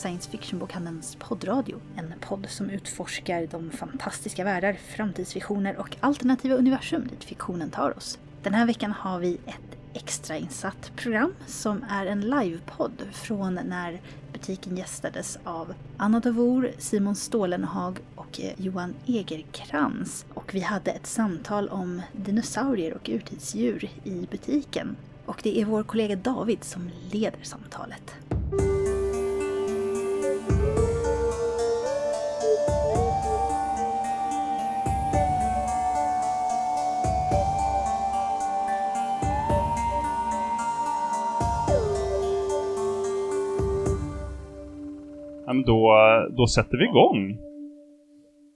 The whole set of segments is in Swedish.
Science Fiction-bokhandelns poddradio. En podd som utforskar de fantastiska världar, framtidsvisioner och alternativa universum dit fiktionen tar oss. Den här veckan har vi ett extrainsatt program som är en livepodd från när butiken gästades av Anna Davor, Simon Stålenhag och eh, Johan Egerkrans. Och vi hade ett samtal om dinosaurier och urtidsdjur i butiken. Och det är vår kollega David som leder samtalet. Men då, då sätter vi igång.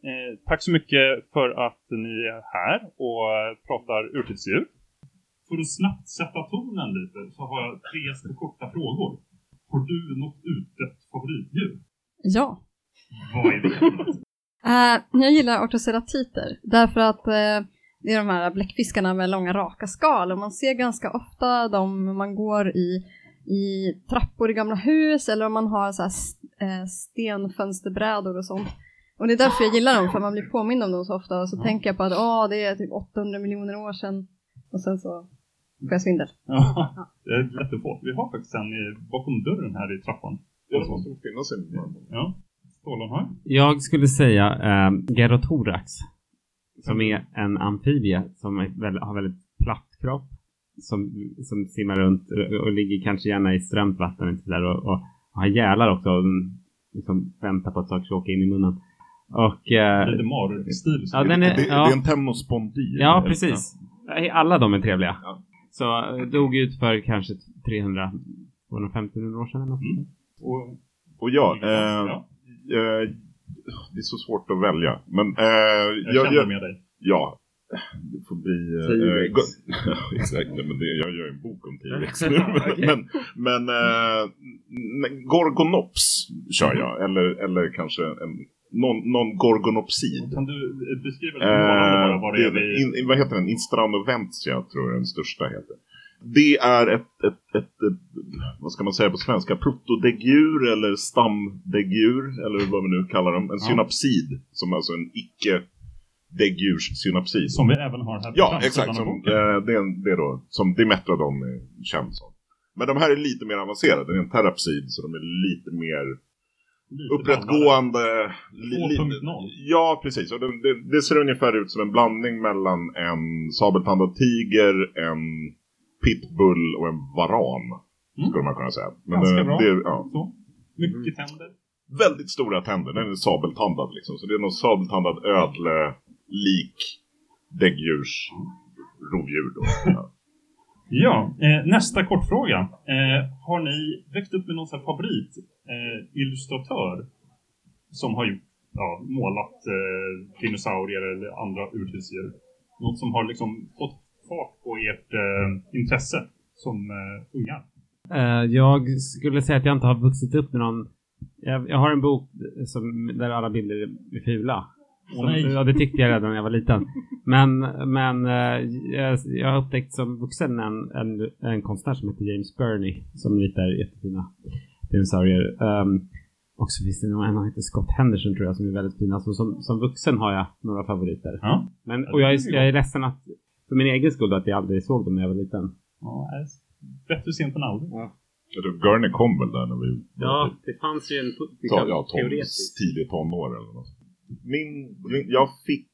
Eh, tack så mycket för att ni är här och pratar urtidsdjur. För att snabbt sätta tonen lite så har jag tre korta frågor. Har du något utdött favoritdjur? Ja. Vad är det? Uh, jag gillar ortoceratiter därför att uh, det är de här bläckfiskarna med långa raka skal och man ser ganska ofta dem man går i, i trappor i gamla hus eller om man har så här uh, stenfönsterbrädor och sånt. Och det är därför jag gillar dem, för man blir påmind om dem så ofta och så tänker jag på att åh, det är typ 800 miljoner år sedan och sen så får jag svindel. Ja, det är lätt att få. Vi har faktiskt en bakom dörren här i trappan. Ja, det måste finnas en. Ja. Stålen har. Jag skulle säga äh, Gerotorax. Som är en amfibie som är väldigt, har väldigt platt kropp. Som, som simmar runt och, och ligger kanske gärna i strömt vatten och, och, har gälar också. Och liksom väntar på att saker ska åka in i munnen. Och, äh, Lite marur-stil. Ja, den är, det, ja. det är en temnospondyr. Ja, precis. Alla de är trevliga. Ja. Så äh, dog ut för kanske 300 250 år sedan eller något. Mm. Och, och ja, eh, ja. Eh, det är så svårt att välja. Men eh, jag, jag känner med dig. Ja, det får bli... T-Rex. Äh, exakt, men det, jag gör en bok om T-Rex nu. okay. Men, men äh, Gorgonops kör jag, eller, eller kanske en, någon, någon gorgonopsid. Kan du beskriva äh, bara vad det är? In, in, vad heter den? Instranoventia tror jag den största heter. Det är ett, ett, ett, ett, vad ska man säga på svenska, protodäggdjur eller stamdäggdjur eller vad vi nu kallar dem. En synapsid, som alltså en icke däggdjurssynapsid. Som vi även har här på Ja, exakt. Som, eh, det, är, det är då, som Dimetrodon är känd som. Men de här är lite mer avancerade. Det är en terapsid, så de är lite mer lite upprättgående. Li, li, ja, precis. Och det, det, det, ser ungefär ut som en blandning mellan en sabeltandad tiger, en pitbull och en varan. Mm. Skulle man kunna säga. Men Ganska det, bra. Det, ja. Så. Mycket tänder. Väldigt stora tänder. Den är sabeltandad liksom. Så det är någon sabeltandad ödle lik däggdjurs rovdjur då. Ja. Ja, eh, nästa kortfråga. Eh, har ni växt upp med någon favorit eh, illustratör som har gjort, ja, målat eh, dinosaurier eller andra urtidsdjur? Något som har liksom fått fart på ert eh, intresse som eh, ungar? jag skulle säga att jag inte har vuxit upp med någon jag, jag har en bok som, där alla bilder är fula. Som, ja, det tyckte jag redan när jag var liten. Men, men jag, jag har upptäckt som vuxen en, en, en konstnär som heter James Burney som ritar jättefina dinosaurier. Um, och så finns det någon som heter Scott Henderson tror jag som är väldigt fina. Så som, som vuxen har jag några favoriter. Ja. Men, och jag är, jag är ledsen att, för min egen skull att jag aldrig såg dem när jag var liten. Ja, bättre sent än aldrig. Ja. Gurney kom väl där när vi Ja, det fanns ju en ja, tons, tidig tonår eller något. Min, min, jag fick,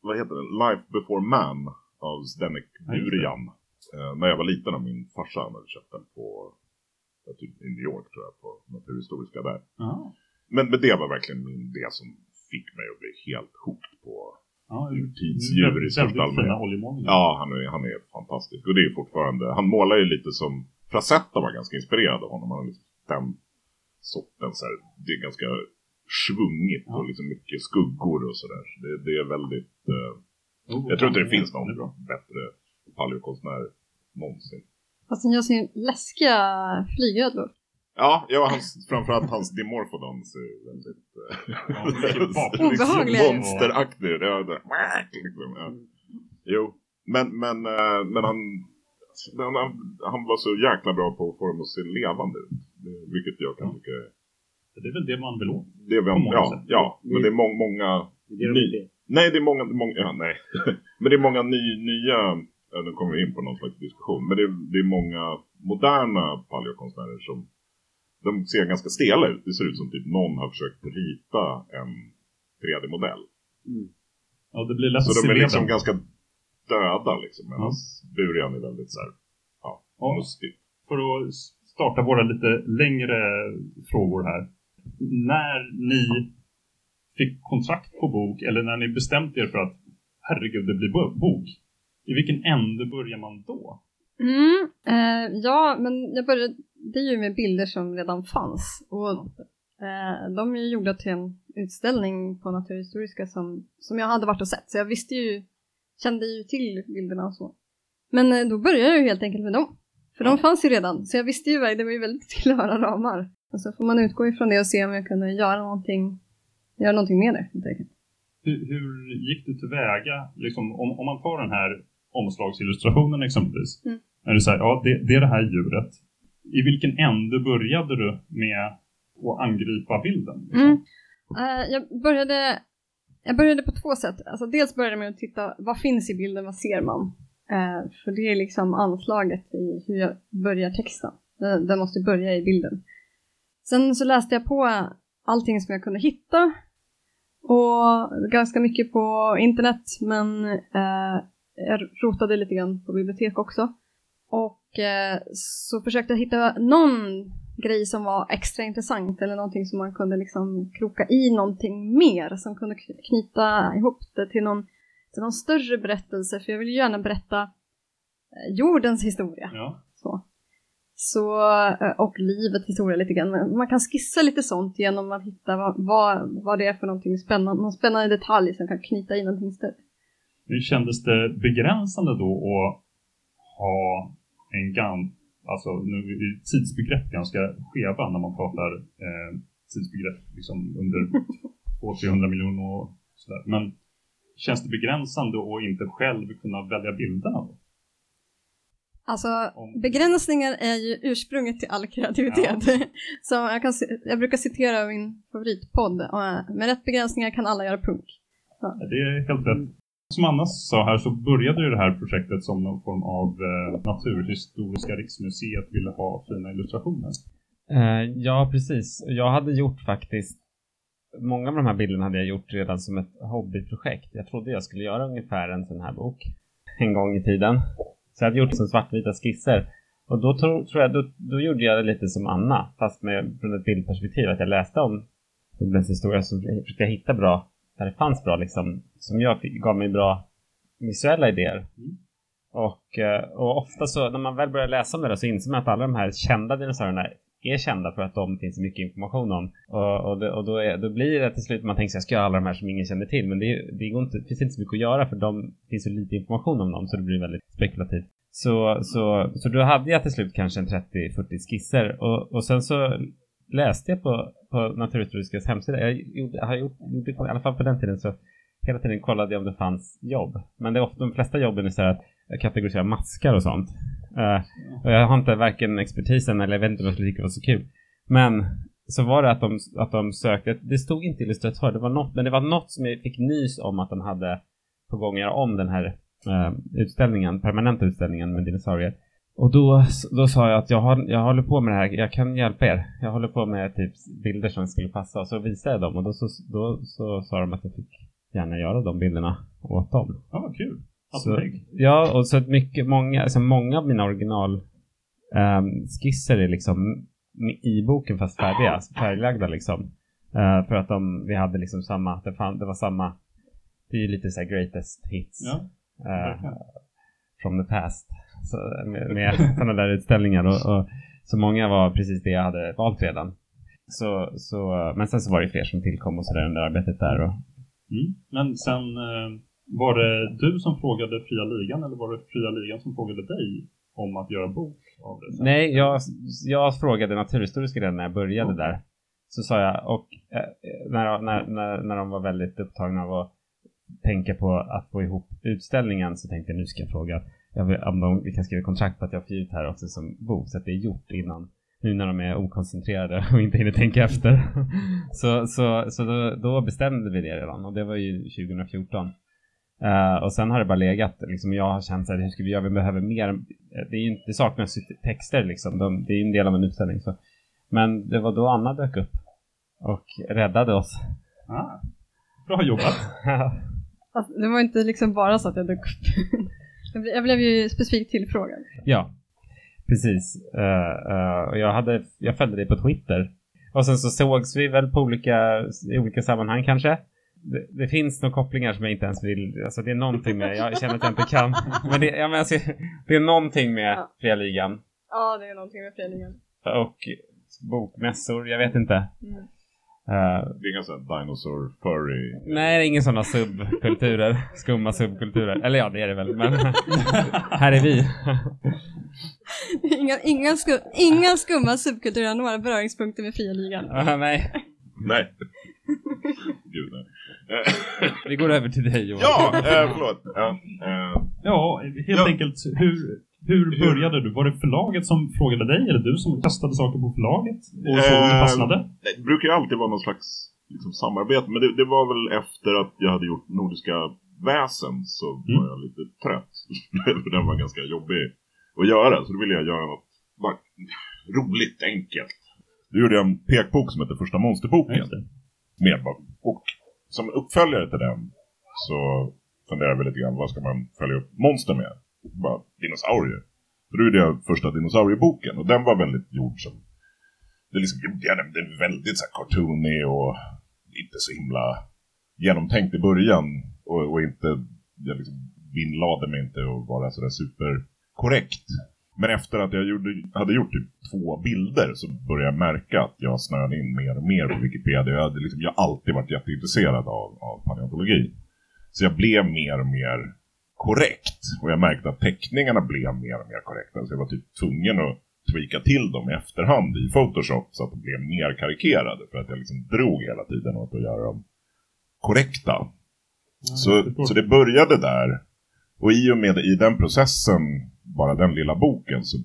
vad heter det, Life Before Man av Zdenek Burian. Eh, när jag var liten av min farsa han hade köpt den på, typ i New York tror jag, på Naturhistoriska där. Aha. Men, men det var verkligen min, det som fick mig att bli helt hooked på ja, urtidsdjur i största allmänhet. Ja, han är, han är fantastisk. Och det är fortfarande, han målar ju lite som Frazetta var ganska inspirerad av honom. Han har liksom den sortens, här, det är ganska svungigt ja. och liksom mycket skuggor och sådär. Så det, det, är väldigt... Uh, oh, jag tror inte det finns någon bra. bättre paleokonstnär någonsin. Fast han gör sin läskiga flygödlor. Ja, ja hans, framförallt hans Dimorphodons är väldigt ja, obehagliga. monsteraktig. Ja, det, liksom, ja. Jo, men, men, uh, men han han, han var så jäkla bra på att få dem att se levande ut. Vilket jag kan tycka är Det är väl det man vill åt? Det är väl, ja, ja, men det är må många... Ny, nej, det är många, många ja, nej. men det är många ny, nya, nu kommer vi in på någon slags diskussion, men det, det är många moderna paleokonstnärer som de ser ganska stela ut. Det ser ut som typ någon har försökt rita en 3D-modell. Mm. Ja, det blir lätt Så de är liksom ganska döda liksom. Medan ja. Burian är väldigt så här, ja, ja. mustig. För att starta våra lite längre frågor här. När ni fick kontrakt på bok eller när ni bestämt er för att herregud, det blir bok. I vilken ände börjar man då? Mm, eh, ja, men jag började det är ju med bilder som redan fanns. Och eh, de är ju gjorda till en utställning på Naturhistoriska som, som jag hade varit och sett. Så jag visste ju, kände ju till bilderna och så. Men eh, då började jag ju helt enkelt med dem. För de fanns ju redan, så jag visste ju, det var ju väldigt tillhöra ramar. Och så får man utgå ifrån det och se om jag kunde göra någonting, göra någonting med det. Hur, hur gick du tillväga, liksom, om, om man tar den här omslagsillustrationen exempelvis. Mm. När du säger, ja det, det är det här djuret, i vilken ände började du med att angripa bilden? Liksom? Mm. Uh, jag, började, jag började på två sätt. Alltså dels började jag med att titta, vad finns i bilden, vad ser man? Uh, för det är liksom anslaget i hur jag börjar texten. Den måste börja i bilden. Sen så läste jag på allting som jag kunde hitta. Och ganska mycket på internet, men eh, jag rotade lite grann på bibliotek också. Och eh, så försökte jag hitta någon grej som var extra intressant eller någonting som man kunde liksom kroka i någonting mer som kunde knyta ihop det till någon, till någon större berättelse för jag vill ju gärna berätta eh, jordens historia. Ja. Så. Eh, och livets historia lite grann. Man kan skissa lite sånt genom att hitta vad, vad, vad det är för någonting spännande, någon spännande detalj som kan knyta i någonting större. Hur kändes det begränsande då att ha en gan, alltså nu är tidsbegrepp ganska skeva när man pratar eh, tidsbegrepp liksom under 200-300 miljoner och sådär. Men känns det begränsande att inte själv kunna välja bilderna då? Alltså begränsningar är ju ursprunget till all kreativitet. Ja. Så jag, kan, jag brukar citera min favoritpodd, med rätt begränsningar kan alla göra punk. Ja. Det är helt rätt. Som Anna sa här så började ju det här projektet som någon form av eh, Naturhistoriska riksmuseet ville ha fina illustrationer. Uh, ja, precis. Jag hade gjort faktiskt Många av de här bilderna hade jag gjort redan som ett hobbyprojekt. Jag trodde jag skulle göra ungefär en sån här bok en gång i tiden. Så jag hade gjort som svartvita skisser. Och då tror, tror jag, då, då, gjorde jag det lite som Anna, fast med, från ett bildperspektiv. Att jag läste om Bibelns historia så försökte jag hitta bra där det fanns bra liksom, som jag gav mig bra visuella idéer. Mm. Och, eh, och ofta så när man väl börjar läsa om det så inser man att alla de här kända dinosaurierna är kända för att de finns mycket information om. Och, och, det, och då, är, då, blir det till slut man tänker sig jag ska göra alla de här som ingen känner till. Men det, det, går inte, det finns inte så mycket att göra för de finns så lite information om dem så det blir väldigt spekulativt. Så, så, så då hade jag till slut kanske en 30-40 skisser och, och sen så läste jag på, på Naturhistoriska hemsida. Jag gjorde, har gjort, gjorde, i alla fall på den tiden så hela tiden kollade jag om det fanns jobb. Men det är ofta, de flesta jobben är så att jag kategoriserar maskar och sånt. Uh, och jag har inte varken expertisen eller jag vet inte om jag skulle tycka det var så kul. Men så var det att de, att de sökte, det stod inte illustratör, det var något, men det var något som jag fick nys om att de hade på gång att göra om den här uh, utställningen, permanenta utställningen med dinosaurier. Och då, då sa jag att jag, har, jag håller på med det här, jag kan hjälpa er. Jag håller på med typ bilder som skulle passa. Och så visade jag dem och då så, då så sa de att jag fick gärna göra de bilderna åt dem. Ja, vad kul. Så, ja, och så att mycket, många, alltså många av mina original um, skisser är liksom i boken fast färdiga, färglagda liksom. Uh, för att de, vi hade liksom samma, det, fan, det var samma, det är ju lite såhär greatest hits. Ja, uh, from the past så, med, med sådana där utställningar och, och, så många var precis det jag hade valt redan. Så, så, men sen så var det fler som tillkom och sådär under arbetet där. Och... Mm. Men sen eh, var det du som frågade Fria Ligan eller var det Fria Ligan som frågade dig om att göra bok av det? Sen? Nej, jag, jag frågade Naturhistoriska redan när jag började mm. där. Så sa jag, och eh, när, när, när, när de var väldigt upptagna av att tänka på att få ihop utställningen så tänkte jag nu ska jag fråga jag vill, om de, vi kan skriva kontrakt på att jag får ut här också som bok så att det är gjort innan nu när de är okoncentrerade och inte hinner tänka efter. så så, så då, då, bestämde vi det redan och det var ju 2014. Uh, eh, och sen har det bara legat, liksom jag har känt att hur ska vi göra, vi behöver mer, det, är ju, det saknas texter liksom, de, det är ju en del av en utställning. Så. Men det var då Anna dök upp och räddade oss. Ah, bra jobbat! alltså, det var inte liksom bara så att jag dök upp. jag blev ju specifikt tillfrågad. Ja, Precis. Uh, uh, jag, hade, jag följde dig på Twitter. Och sen så sågs vi väl på olika, i olika sammanhang kanske. Det, det, finns några kopplingar som jag inte ens vill, alltså det är någonting med, jag känner att jag inte kan. Men det, ja, men alltså, det är någonting med ja. Fria Ligan. Ja, det är någonting med Fria Ligan. Och bokmässor, jag vet inte. Mm. Uh, det är inga sådana dinosaur furry? Nej, det är inga sådana subkulturer. Skumma subkulturer. Eller ja, det är det väl. Men här är vi. inga, inga, skum, inga skumma subkulturer har några beröringspunkter med fria ligan. Uh, nej. Nej. Gud nej. Vi går över till dig Johan. Ja, eh, förlåt. Ja, eh. ja helt ja. enkelt. Hur, hur började du? Var det förlaget som frågade dig eller du som testade saker på förlaget och så eh, fastnade? Det brukar ju alltid vara någon slags liksom, samarbete men det, det, var väl efter att jag hade gjort Nordiska väsen så mm. var jag lite trött. Den var ganska jobbig att göra så då ville jag göra något bara, roligt, enkelt. Då gjorde jag en pekbok som heter Första monsterboken. Med, och som uppföljare till den så funderade vi lite grann vad ska man följa upp monster med? bara dinosaurier. För då gjorde jag första dinosaurieboken och den var väldigt gjord som det liksom gjorde är väldigt så här cartoony och inte så himla genomtänkt i början och, och inte jag liksom vinnlade mig inte att vara sådär superkorrekt. Men efter att jag gjorde, hade gjort typ två bilder så började jag märka att jag snöade in mer och mer på Wikipedia. Jag liksom, jag har alltid varit jätteintresserad av, av paleontologi. Så jag blev mer och mer korrekt. Och jag märkte att teckningarna blev mer och mer korrekta. Så jag var typ tvungen att tweaka till dem i efterhand i Photoshop så att de blev mer karikerade. För att jag liksom drog hela tiden åt att göra dem korrekta. Mm, så, så det började där. Och i och med i den processen, bara den lilla boken, så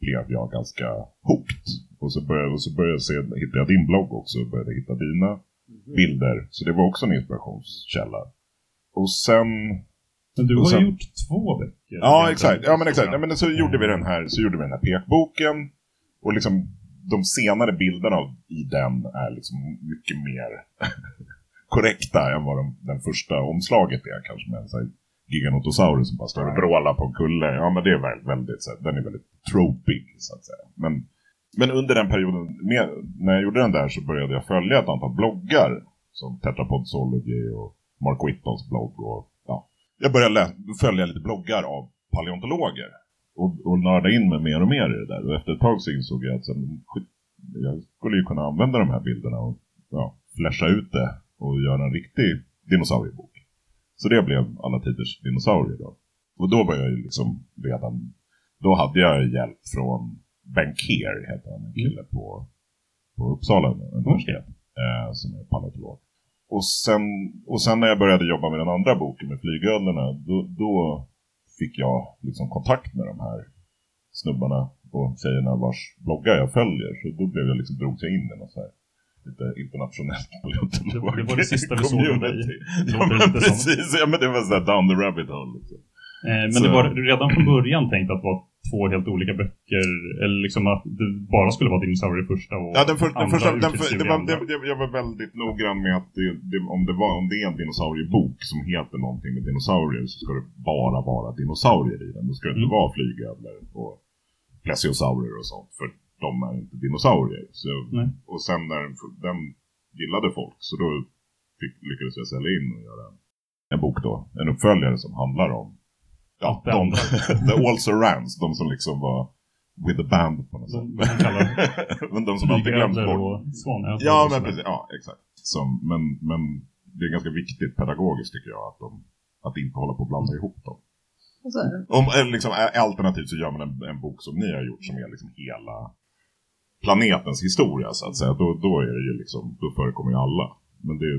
blev jag ganska hooked. Och så började, och så började jag se, hittade jag din blogg också och började hitta dina mm. bilder. Så det var också en inspirationskälla. Och sen men du har sen, gjort två böcker. Ja, exakt. Ja, men exakt. Ja, men så gjorde vi den här, så gjorde vi den här pekboken. Och liksom de senare bilderna i den är liksom mycket mer korrekta än vad de, den första omslaget är. Kanske med en sån här Giganotosaurus som bara står och brålar på en kulle. Ja, men det är väldigt, väldigt så den är väldigt tropig så att säga. Men, men under den perioden, med, när jag gjorde den där så började jag följa ett antal bloggar. Som Tetrapodology och Mark Whittons blogg och jag började följa lite bloggar av paleontologer. Och, och nörda in mig mer och mer i det där. Och efter ett tag så insåg jag att så, jag skulle ju kunna använda de här bilderna och ja, flasha ut det och göra en riktig dinosauriebok. Så det blev alla tiders dinosaurier då. Och då var jag ju liksom redan, då hade jag hjälp från Ben Keir, heter han, en kille mm. på, på Uppsala universitet, mm. eh, som är paleontolog. Och sen, och sen när jag började jobba med den andra boken med flygödlorna, då, då fick jag liksom kontakt med de här snubbarna och tjejerna vars bloggar jag följer. Så då blev jag liksom, drogs jag in i något så här lite internationellt det, det var det sista vi såg av dig. Ja men precis, ja men det var såhär down the rabbit hole. Liksom. Eh, men så. det var redan från början tänkt att vara två helt olika böcker, eller liksom att det bara skulle vara dinosaurier första och Ja, den, för, den första, den för, det var, det, jag var väldigt noggrann med att det, det, om, det var, om det är en dinosauriebok som heter någonting med dinosaurier så ska det bara vara dinosaurier i den. Det ska inte mm. vara flygödlor och plesiosaurer och sånt, för de är inte dinosaurier. Så, och sen när den, den gillade folk, så då fick, lyckades jag sälja in och göra en, en bok då, en uppföljare som handlar om Ja, de, the also rans, de som liksom var with the band på något sätt. men de som alltid glöms bort. Svan, ja, men precis. Ja, exakt. Som, men, men det är ganska viktigt pedagogiskt tycker jag att, de, att inte hålla på att blanda ihop dem. Om, liksom, alternativt så gör man en, en, bok som ni har gjort som är liksom hela planetens historia så att säga. Då, då är det ju liksom, då förekommer ju alla. Men det,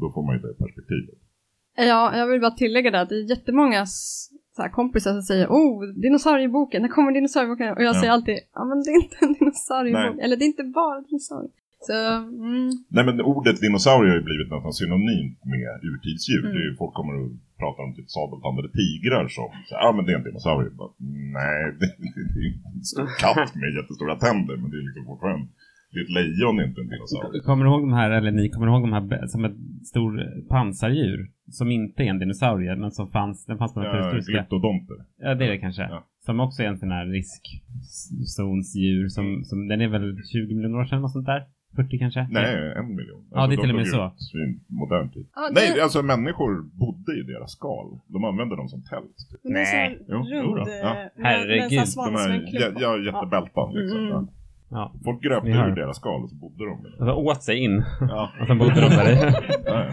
då får man ju det perspektivet. Ja, jag vill bara tillägga det att det är jättemånga så här kompisar som säger oh, dinosaurieboken, när kommer dinosaurieboken? Och jag ja. säger alltid, ja men det är inte en dinosauriebok, eller det är inte bara dinosaurier. Så, mm. Nej men ordet dinosaurie har ju blivit nästan synonymt med urtidsdjur. Mm. Det är, folk kommer att prata om typ sabeltandade tigrar som, ja ah, men det är en dinosaurie. Bara, nej, det, det, det är en stor katt med jättestora tänder men det är liksom fortfarande det är ett lejon, inte en dinosaurie. Kommer du ihåg de här, eller ni kommer ihåg de här som ett stor pansardjur? Som inte är en dinosaurie, men som fanns, den fanns på Naturhistoriska. Ja, glyptodonter. Ja, det är det kanske. Ja. Som också är en sån här riskzonsdjur som, som, den är väl 20 miljoner år sedan, och sånt där? 40 kanske? Nej, en miljon. Ja, alltså, det är till och med så. Modern tid. Ah, Nej, det... alltså människor bodde i deras skal. De använde dem som tält. Typ. Nej. Jo, rund, ja. Herregud. De här, ja, jättebältan liksom. Mm. Ja. Ja. Folk gröpte ur deras skal och så bodde de där. Alltså åt sig in. Ja. och sen bodde de där i.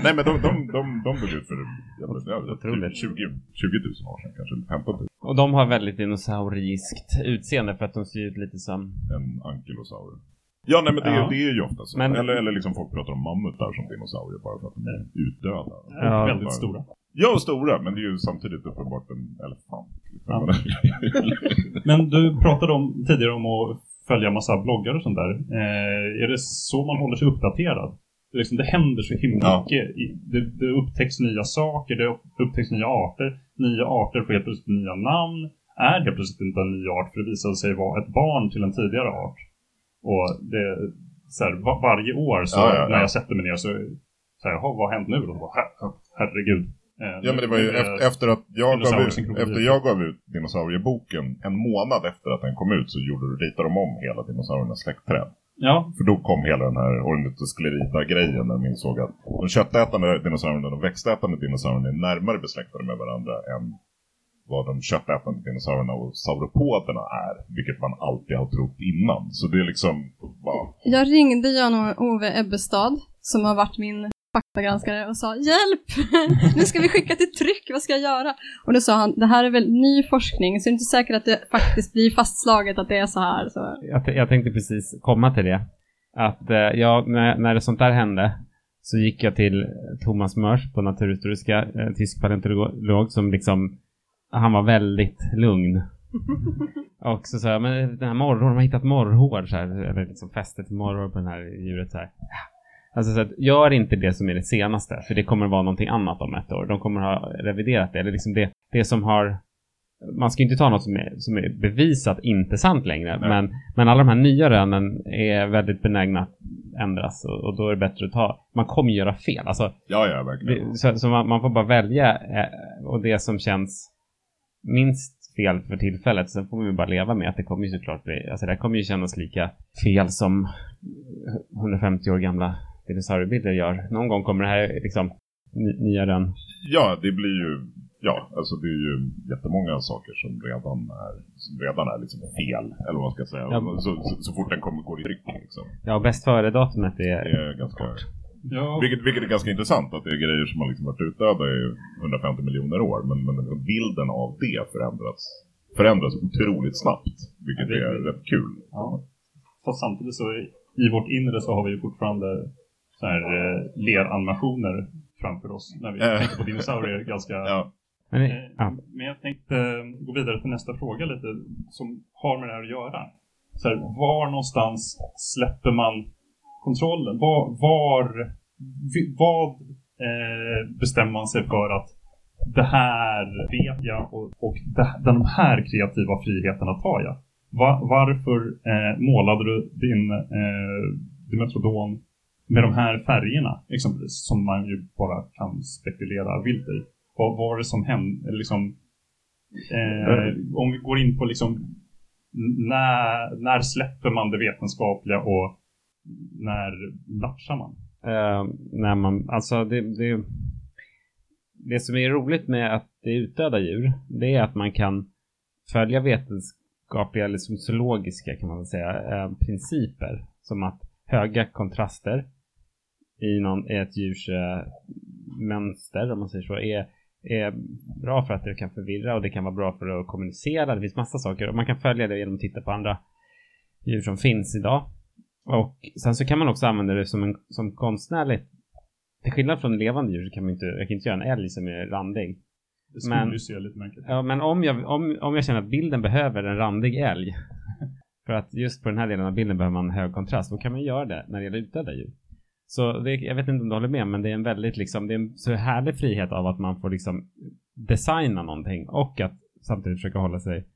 Nej men de, de, de, de dog ut för jag vet, Otroligt. 20, 20 000 år sedan kanske, 15 000. Och de har väldigt dinosauriskt utseende för att de ser ut lite som... En ankylosaur. Ja nej men det, ja. det är ju ofta så. Men... Eller, eller liksom folk pratar om mammutar som dinosaurier bara för att de är utdöda. Ja, väldigt stora. Ja, stora, men det är ju samtidigt uppenbart en elefant. Ja. men du pratade om, tidigare om att följa massa bloggar och sånt där. Eh, är det så man håller sig uppdaterad? Det, liksom, det händer så himla ja. mycket. Det, det upptäcks nya saker, det upptäcks nya arter. Nya arter får helt plötsligt nya namn. Är helt plötsligt inte en ny art för det visade sig vara ett barn till en tidigare art. Och det, så här, var, varje år så ja, ja, när jag sätter mig ner så, så här, vad har hänt nu då? Herregud. Eh, ja men det var ju efter, efter att jag gav, ut, efter jag gav ut dinosaurieboken, en månad efter att den kom ut så gjorde, ritade de om hela dinosauriernas släktträd. Ja. För då kom hela den här ornitosklerita-grejen när de insåg att de köttätande dinosaurierna och de växtätande dinosaurierna är närmare besläktade med varandra än vad de köttätande dinosaurierna och sauropoderna är, vilket man alltid har trott innan. Så det är liksom bara... Jag ringde Jan-Ove Ebbestad, som har varit min faktagranskare och sa hjälp! nu ska vi skicka till tryck, vad ska jag göra? Och då sa han, det här är väl ny forskning, så det är inte säkert att det faktiskt blir fastslaget att det är så här. Så. Jag, jag tänkte precis komma till det. Att eh, jag, när, när det sånt där hände så gick jag till Thomas Mörs på Naturhistoriska, eh, tysk paleontolog som liksom, han var väldigt lugn. och så sa jag, men den här morrhår, de har hittat morrhår så här, eller liksom fästet morrhår på det här djuret så här. Alltså så att gör inte det som är det senaste, för det kommer vara någonting annat om ett år. De kommer ha reviderat det, eller liksom det, det som har man ska inte ta något som är, som är bevisat inte sant längre, men, men alla de här nya rönen är väldigt benägna att ändras och, och, då är det bättre att ta, man kommer göra fel. Alltså, ja, ja, verkligen. Det, så, så man, man, får bara välja eh, och det som känns minst fel för tillfället, sen får ju bara leva med att det kommer ju såklart bli, alltså det kommer ju kännas lika fel som 150 år gamla dinosauriebilder gör. Någon gång kommer det här liksom nya rön. Ja, det blir ju Ja, alltså det är ju jättemånga saker som redan är, som redan är liksom fel, eller vad man ska säga. Ja. Så, så, så, fort den kommer går i tryck liksom. Ja, bäst före-datumet är, är ganska kort. Ja. Vilket, vilket är ganska intressant, att det är grejer som har liksom varit utdöda i 150 miljoner år, men, men bilden av det förändras, förändras otroligt snabbt, vilket är rätt kul. Ja. Fast samtidigt så i vårt inre så har vi ju fortfarande så här, eh, leranimationer framför oss när vi äh. tänker på dinosaurier ganska... Ja. Men, eh, ja. men jag tänkte eh, gå vidare till nästa fråga lite som har med det här att göra. Så här, var någonstans släpper man kontrollen? Var, var vad eh, bestämmer man sig för att det här vet jag och, och det, de här kreativa friheterna tar jag? Va, varför eh, målade du din eh, Dimetrodon med de här färgerna exempelvis, som man ju bara kan spekulera vilt i. Vad var det som hände? Liksom, eh, om vi går in på liksom när, när släpper man det vetenskapliga och när latchar man? Uh, när man, alltså det, det, det som är roligt med att det är utdöda djur, det är att man kan följa vetenskapliga eller zoologiska kan man säga, eh, principer. Som att höga kontraster i, någon, i ett djurs äh, mönster, om man säger så, är, är bra för att det kan förvirra och det kan vara bra för att kommunicera. Det finns massa saker och man kan följa det genom att titta på andra djur som finns idag. Och sen så kan man också använda det som, en, som konstnärligt. Till skillnad från levande djur så kan man inte, jag kan inte göra en älg som är randig. Det skulle men, ju se lite märkligt Ja, men om jag, om, om jag känner att bilden behöver en randig älg, för att just på den här delen av bilden behöver man hög kontrast, då kan man göra det när det gäller utdöda djur. Så det, jag vet inte om du håller med, men det är en väldigt liksom, det är en så härlig frihet av att man får liksom designa någonting och att samtidigt försöka hålla sig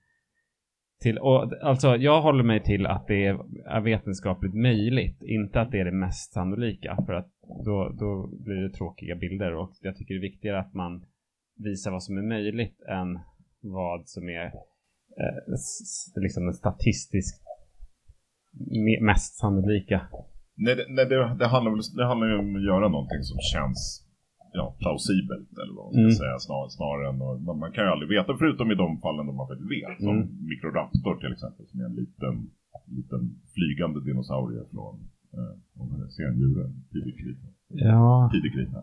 till, och, alltså jag håller mig till att det är vetenskapligt möjligt, inte att det är det mest sannolika, för att då, då blir det tråkiga bilder och jag tycker det är viktigare att man visar vad som är möjligt än vad som är eh, liksom den statistiskt mest sannolika. Nej, det, nej det, det, handlar, det handlar ju om att göra någonting som känns ja, plausibelt eller vad man ska mm. säga snar, snarare än och, man, man, kan ju aldrig veta förutom i de fallen då man faktiskt vet. Som mm. Mikroraptor till exempel som är en liten, liten flygande dinosaurie från eh, om man ser djuren tidigt krita. Ja. Tidigt krita.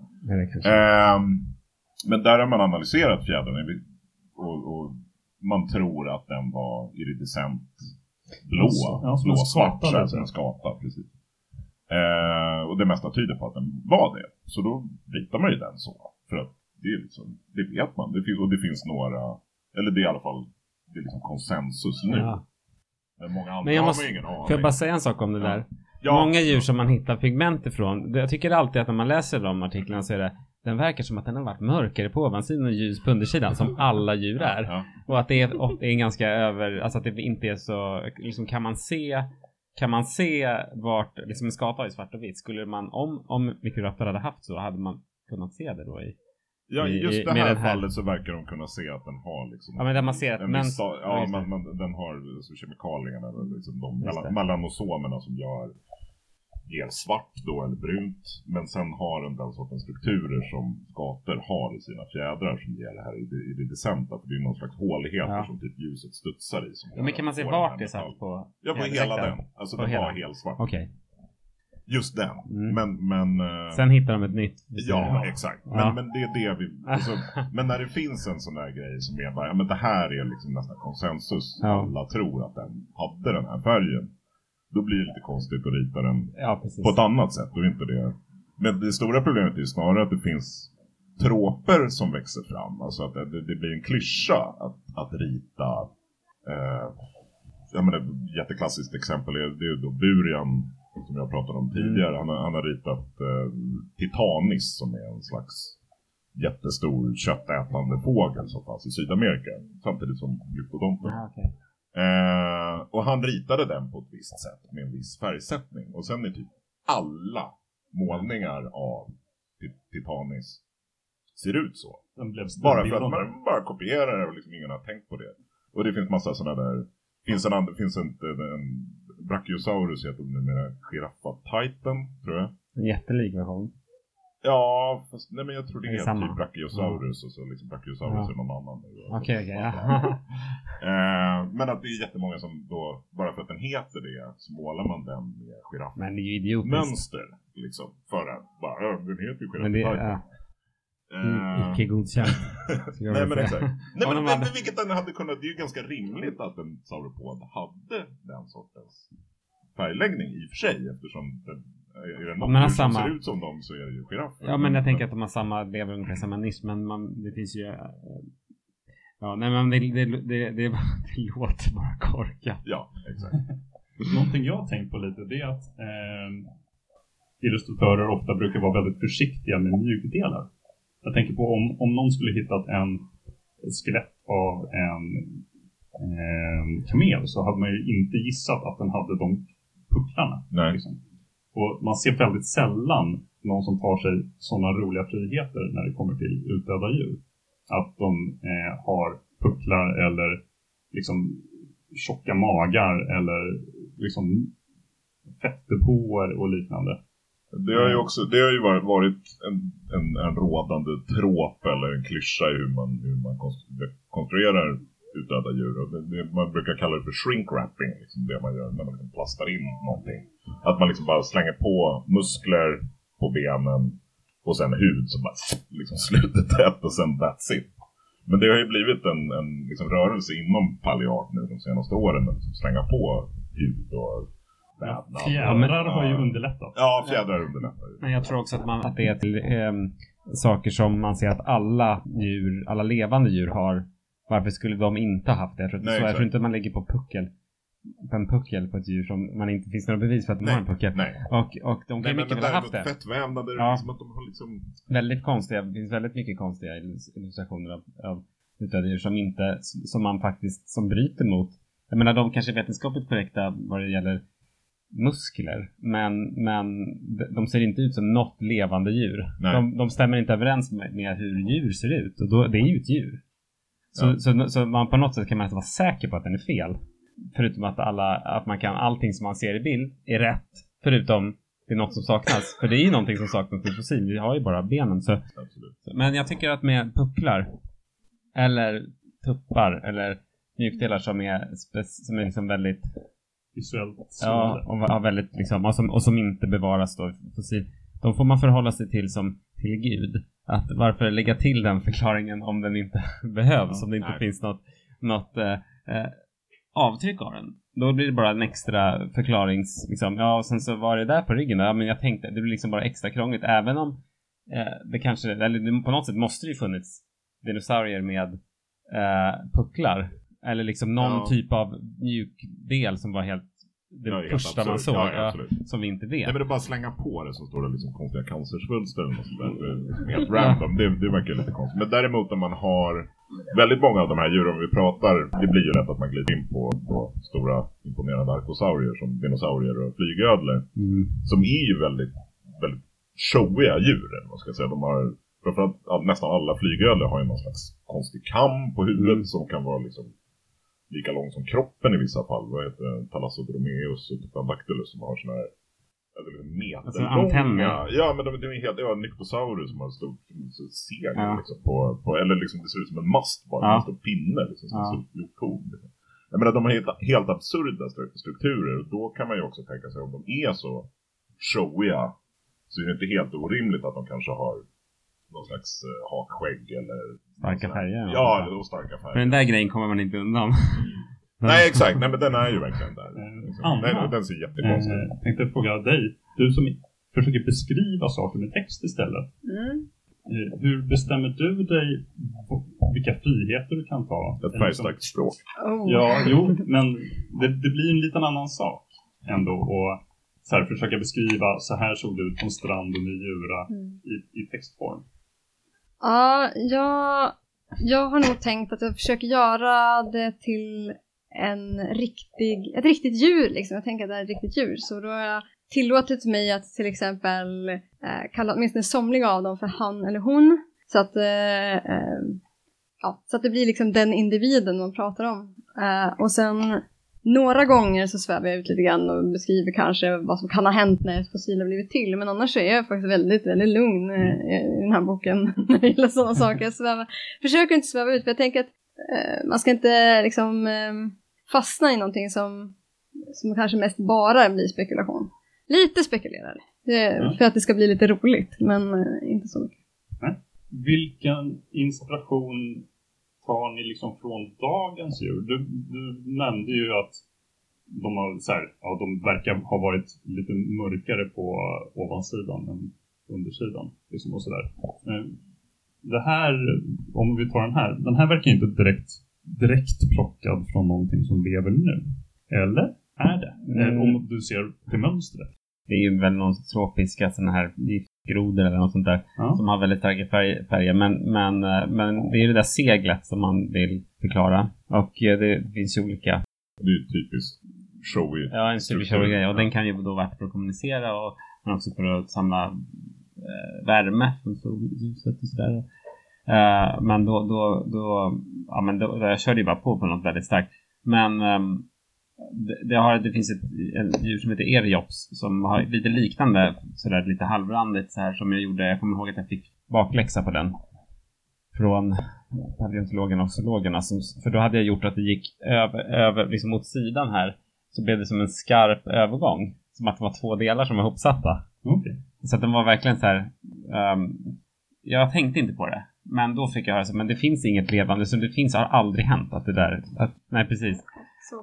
Eh, men där har man analyserat fjädern och, och man tror att den var iridescent blå. Ja, blå svart, en skata. Precis. Eh, och det mesta tyder på att den var det. Så då ritar man ju den så. För att det, är liksom, det vet man. Det och det finns några, eller det är i alla fall det är liksom konsensus nu. Ja. Men många andra Men jag måste, har ingen aning. Får jag bara säga en sak om det där? Ja. Många djur som man hittar pigment ifrån. Jag tycker alltid att när man läser de artiklarna så är det den verkar som att den har varit mörkare på ovansidan och ljus på undersidan som alla djur är. Ja. Och att det är, ofta är ganska över, alltså att det inte är så, liksom kan man se kan man se vart, liksom en skata i svart och vitt, skulle man, om, om Mikroraptor hade haft så, hade man kunnat se det då i Ja, i, just det här, här, fallet så verkar de kunna se att den har liksom Ja, men där man ser att men, Ja, man, man, den har alltså, kemikalierna, liksom de melanosomerna som gör ger svart då eller brunt. Men sen har den den sortens strukturer som skator har i sina fjädrar som ger det här iridescenta. För det är någon slags håligheter ja. som typ ljuset studsar i. Som ja, men kan man se vart det satt på? Ja, på hela den. Alltså på den hela. var helt svart. Okej. Okay. Just den. Mm. Men, men... Uh... Sen hittar de ett nytt. Ja, exakt. Men, ja. men det är det vi... Alltså, men när det finns en sån där grej som är bara, ja men det här är liksom nästan konsensus. Ja. Alla tror att den hade den här färgen. Då blir det lite konstigt att rita den ja, på ett annat sätt. Och inte det. Men det stora problemet är ju snarare att det finns tråper som växer fram. Alltså att det, det blir en klyscha att, att rita. Eh, jag menar, ett jätteklassiskt exempel är, det är då Burian som jag pratade om tidigare. Mm. Han, har, han har ritat eh, Titanis som är en slags jättestor köttätande fågel som fanns i Sydamerika. Samtidigt som glyptodonter. Ah, okay. Eh, och han ritade den på ett visst sätt med en viss färgsättning. Och sen är typ alla målningar av Titanis ser ut så. bara för att man bara kopierar det och liksom ingen har tänkt på det. Och det finns massa sådana där. Finns en, det finns en, en Brachiosaurus heter den numera Giraffa Titan tror jag. En jättelik version. Ja, fast, nej men jag tror det, det heter typ Brachiosaurus och så liksom Brachiosaurus ja. är någon annan. Okej, okej, ja. eh, men att det är jättemånga som då, bara för att den heter det, så målar man den med giraff. Men det är ju idiotiskt. Mönster, liksom. För att bara, den heter ju giraff. Ja. Uh, Icke godkänt. Nej men exakt. Nej men, men vilket den hade kunnat, det är ju ganska rimligt att en sauropod hade den sortens färgläggning i och för sig eftersom den är det något ja, samma... som ser ut som dem så är det ju giraffer. Ja men jag tänker att de har samma, lever ungefär samma nisch men man, det finns ju äh, Ja nej men det, det, det, det, det låter bara korkat. Ja exakt. Någonting jag har tänkt på lite det är att eh, illustratörer ofta brukar vara väldigt försiktiga med mjukdelar. Jag tänker på om, om någon skulle hittat en skelett av en eh, kamel så hade man ju inte gissat att den hade de pucklarna. Nej. Liksom. Och man ser väldigt sällan någon som tar sig sådana roliga friheter när det kommer till utdöda djur. Att de eh, har pucklar eller liksom tjocka magar eller liksom fettdepåer och liknande. Det har ju också det har ju varit en, en, en rådande tråp eller en klyscha i hur man, hur man konstruerar utdöda djur. Och det, det, man brukar kalla det för shrink wrapping, liksom det man gör när man liksom plastar in någonting. Att man liksom bara slänger på muskler på benen och sen hud så bara liksom slutet tätt och sen that's it. Men det har ju blivit en, en liksom rörelse inom palliart nu de senaste åren att liksom slänga på hud och vävnad. Fjädrar har ju underlättat. Ja, fjädrar underlättar ju. Men jag tror också att, man, att det är till, eh, saker som man ser att alla djur, alla levande djur har. Varför skulle de inte ha haft det? Jag tror, Nej, så, jag tror inte man lägger på puckel på en puckel på ett djur som man inte finns några bevis för att de nej, har en puckel. Nej. Och, och de kan nej, mycket väl ha haft det. Fettvävnader, ja. liksom att de har liksom... Väldigt konstiga, det finns väldigt mycket konstiga illustrationer av, av djur som inte, som man faktiskt, som bryter mot. Jag menar de kanske är vetenskapligt korrekta vad det gäller muskler, men, men de ser inte ut som något levande djur. De, de, stämmer inte överens med, med, hur djur ser ut och då, det är ju ett djur. Så, ja. så, så, man på något sätt kan man inte vara säker på att den är fel. Förutom att alla, att man kan, allting som man ser i bild är rätt. Förutom det är något som saknas. För det är ju någonting som saknas i fossil. Vi har ju bara benen. Så. Men jag tycker att med pucklar eller tuppar eller mjukdelar som är, som är liksom väldigt visuellt Ja, och, ja, väldigt liksom, och som, och som inte bevaras då fossil. De får man förhålla sig till som till Gud. Att varför lägga till den förklaringen om den inte behövs, om det inte nej. finns något, något eh, eh avtryck av den. Då blir det bara en extra förklarings, liksom, ja och sen så var det där på ryggen Ja men jag tänkte, det blir liksom bara extra krångligt även om eh, det kanske, eller på något sätt måste det ju funnits dinosaurier med eh, pucklar. Eller liksom någon ja. typ av mjuk del som var helt det ja, första man såg, ja, som vi inte vet. Nej men är bara att slänga på det så står det liksom konstiga cancersvulster eller något sånt där. Det är liksom helt random, det, det verkar lite konstigt. Men däremot när man har väldigt många av de här djuren vi pratar, det blir ju lätt att man glider in på, på stora imponerande arkosaurier som dinosaurier och flygödlor. Mm. Som är ju väldigt, väldigt showiga djur, man ska säga. De har, framförallt nästan alla flygödlor har ju någon slags konstig kam på huvudet mm. som kan vara liksom lika lång som kroppen i vissa fall. Vad heter det? Thalassodromeus och Tupandactylus som har såna här meterlånga. Alltså antenner? Ja, men de, de är helt, ja, Nyctosaurus som har en stor segel ja. liksom, på, på, eller liksom det ser ut som en mast bara, ja. en stor pinne liksom, som ja. ett stort hjorthorn. Liksom. Jag menar, de har helt, helt absurda strukturer och då kan man ju också tänka sig om de är så showiga så är det inte helt orimligt att de kanske har någon slags uh, hakskägg eller Starka färger? Ja, eller starka färger. För den där grejen kommer man inte undan. Nej, exakt. Nej, men den är ju verkligen där. Liksom. Anna, den, den ser jättekonstig ut. Jag tänkte fråga dig. Du som försöker beskriva saker med text istället. Mm. Eh, hur bestämmer du dig vilka friheter du kan ta? Ett liksom- färgstarkt språk. Oh. Ja, jo, men det, det, blir en liten annan sak ändå. Och så här, försöka beskriva så här såg det ut på en strand under Djura mm. i, i textform. Ja, jag, jag har nog tänkt att jag försöker göra det till en riktig, ett riktigt djur liksom. Jag tänker att det är ett riktigt djur. Så då har jag tillåtit mig att till exempel eh, kalla åtminstone somliga av dem för han eller hon. Så att, eh, eh, ja, så att det blir liksom den individen man pratar om. Eh, och sen några gånger så svävar jag ut lite grann och beskriver kanske vad som kan ha hänt när ett fossil har blivit till. Men annars är jag faktiskt väldigt, väldigt lugn eh, i den här boken när det gäller sådana saker. Jag svävar, försöker inte sväva ut för jag tänker att eh, man ska inte liksom eh, fastna i någonting som, som kanske mest bara blir spekulation. Lite spekulerar mm. för att det ska bli lite roligt, men eh, inte så mycket. Vilken inspiration tar ni liksom från dagens djur? Du, du nämnde ju att de, har, här, ja, de verkar ha varit lite mörkare på ovansidan än undersidan. Liksom och så där. Det här, om vi tar den här, den här verkar inte direkt, direkt plockad från någonting som lever nu. Eller? Är det? Mm. Om du ser till mönstret. Det är ju väl någon tropiska sådana här grodor eller något sånt där. Ja. Som har väldigt starka färg, färger. Men, men, eh, men det är det där seglet som man vill förklara. Och eh, det finns ju olika. Det är typiskt showy. Ja, en showy grej. Och den kan ju då vara för att kommunicera och men också för att samla eh, värme från solljuset och sådär. Eh, men då, då, då, ja men då, jag körde ju bara på på något väldigt starkt. Men um, det, har, det finns ett, ett djur som heter Eriops som har lite liknande, sådär lite halvrandigt så här som jag gjorde. Jag kommer ihåg att jag fick bakläxa på den. Från paleontologerna och zoologerna. Som, för då hade jag gjort att det gick över, över liksom mot sidan här. Så blev det som en skarp övergång. Som att det var två delar som var ihopsatta. Okay. Så att den var verkligen så här. Um, jag tänkte inte på det. Men då fick jag höra så men det finns inget levande, så det finns, har aldrig hänt att det där, att, nej precis.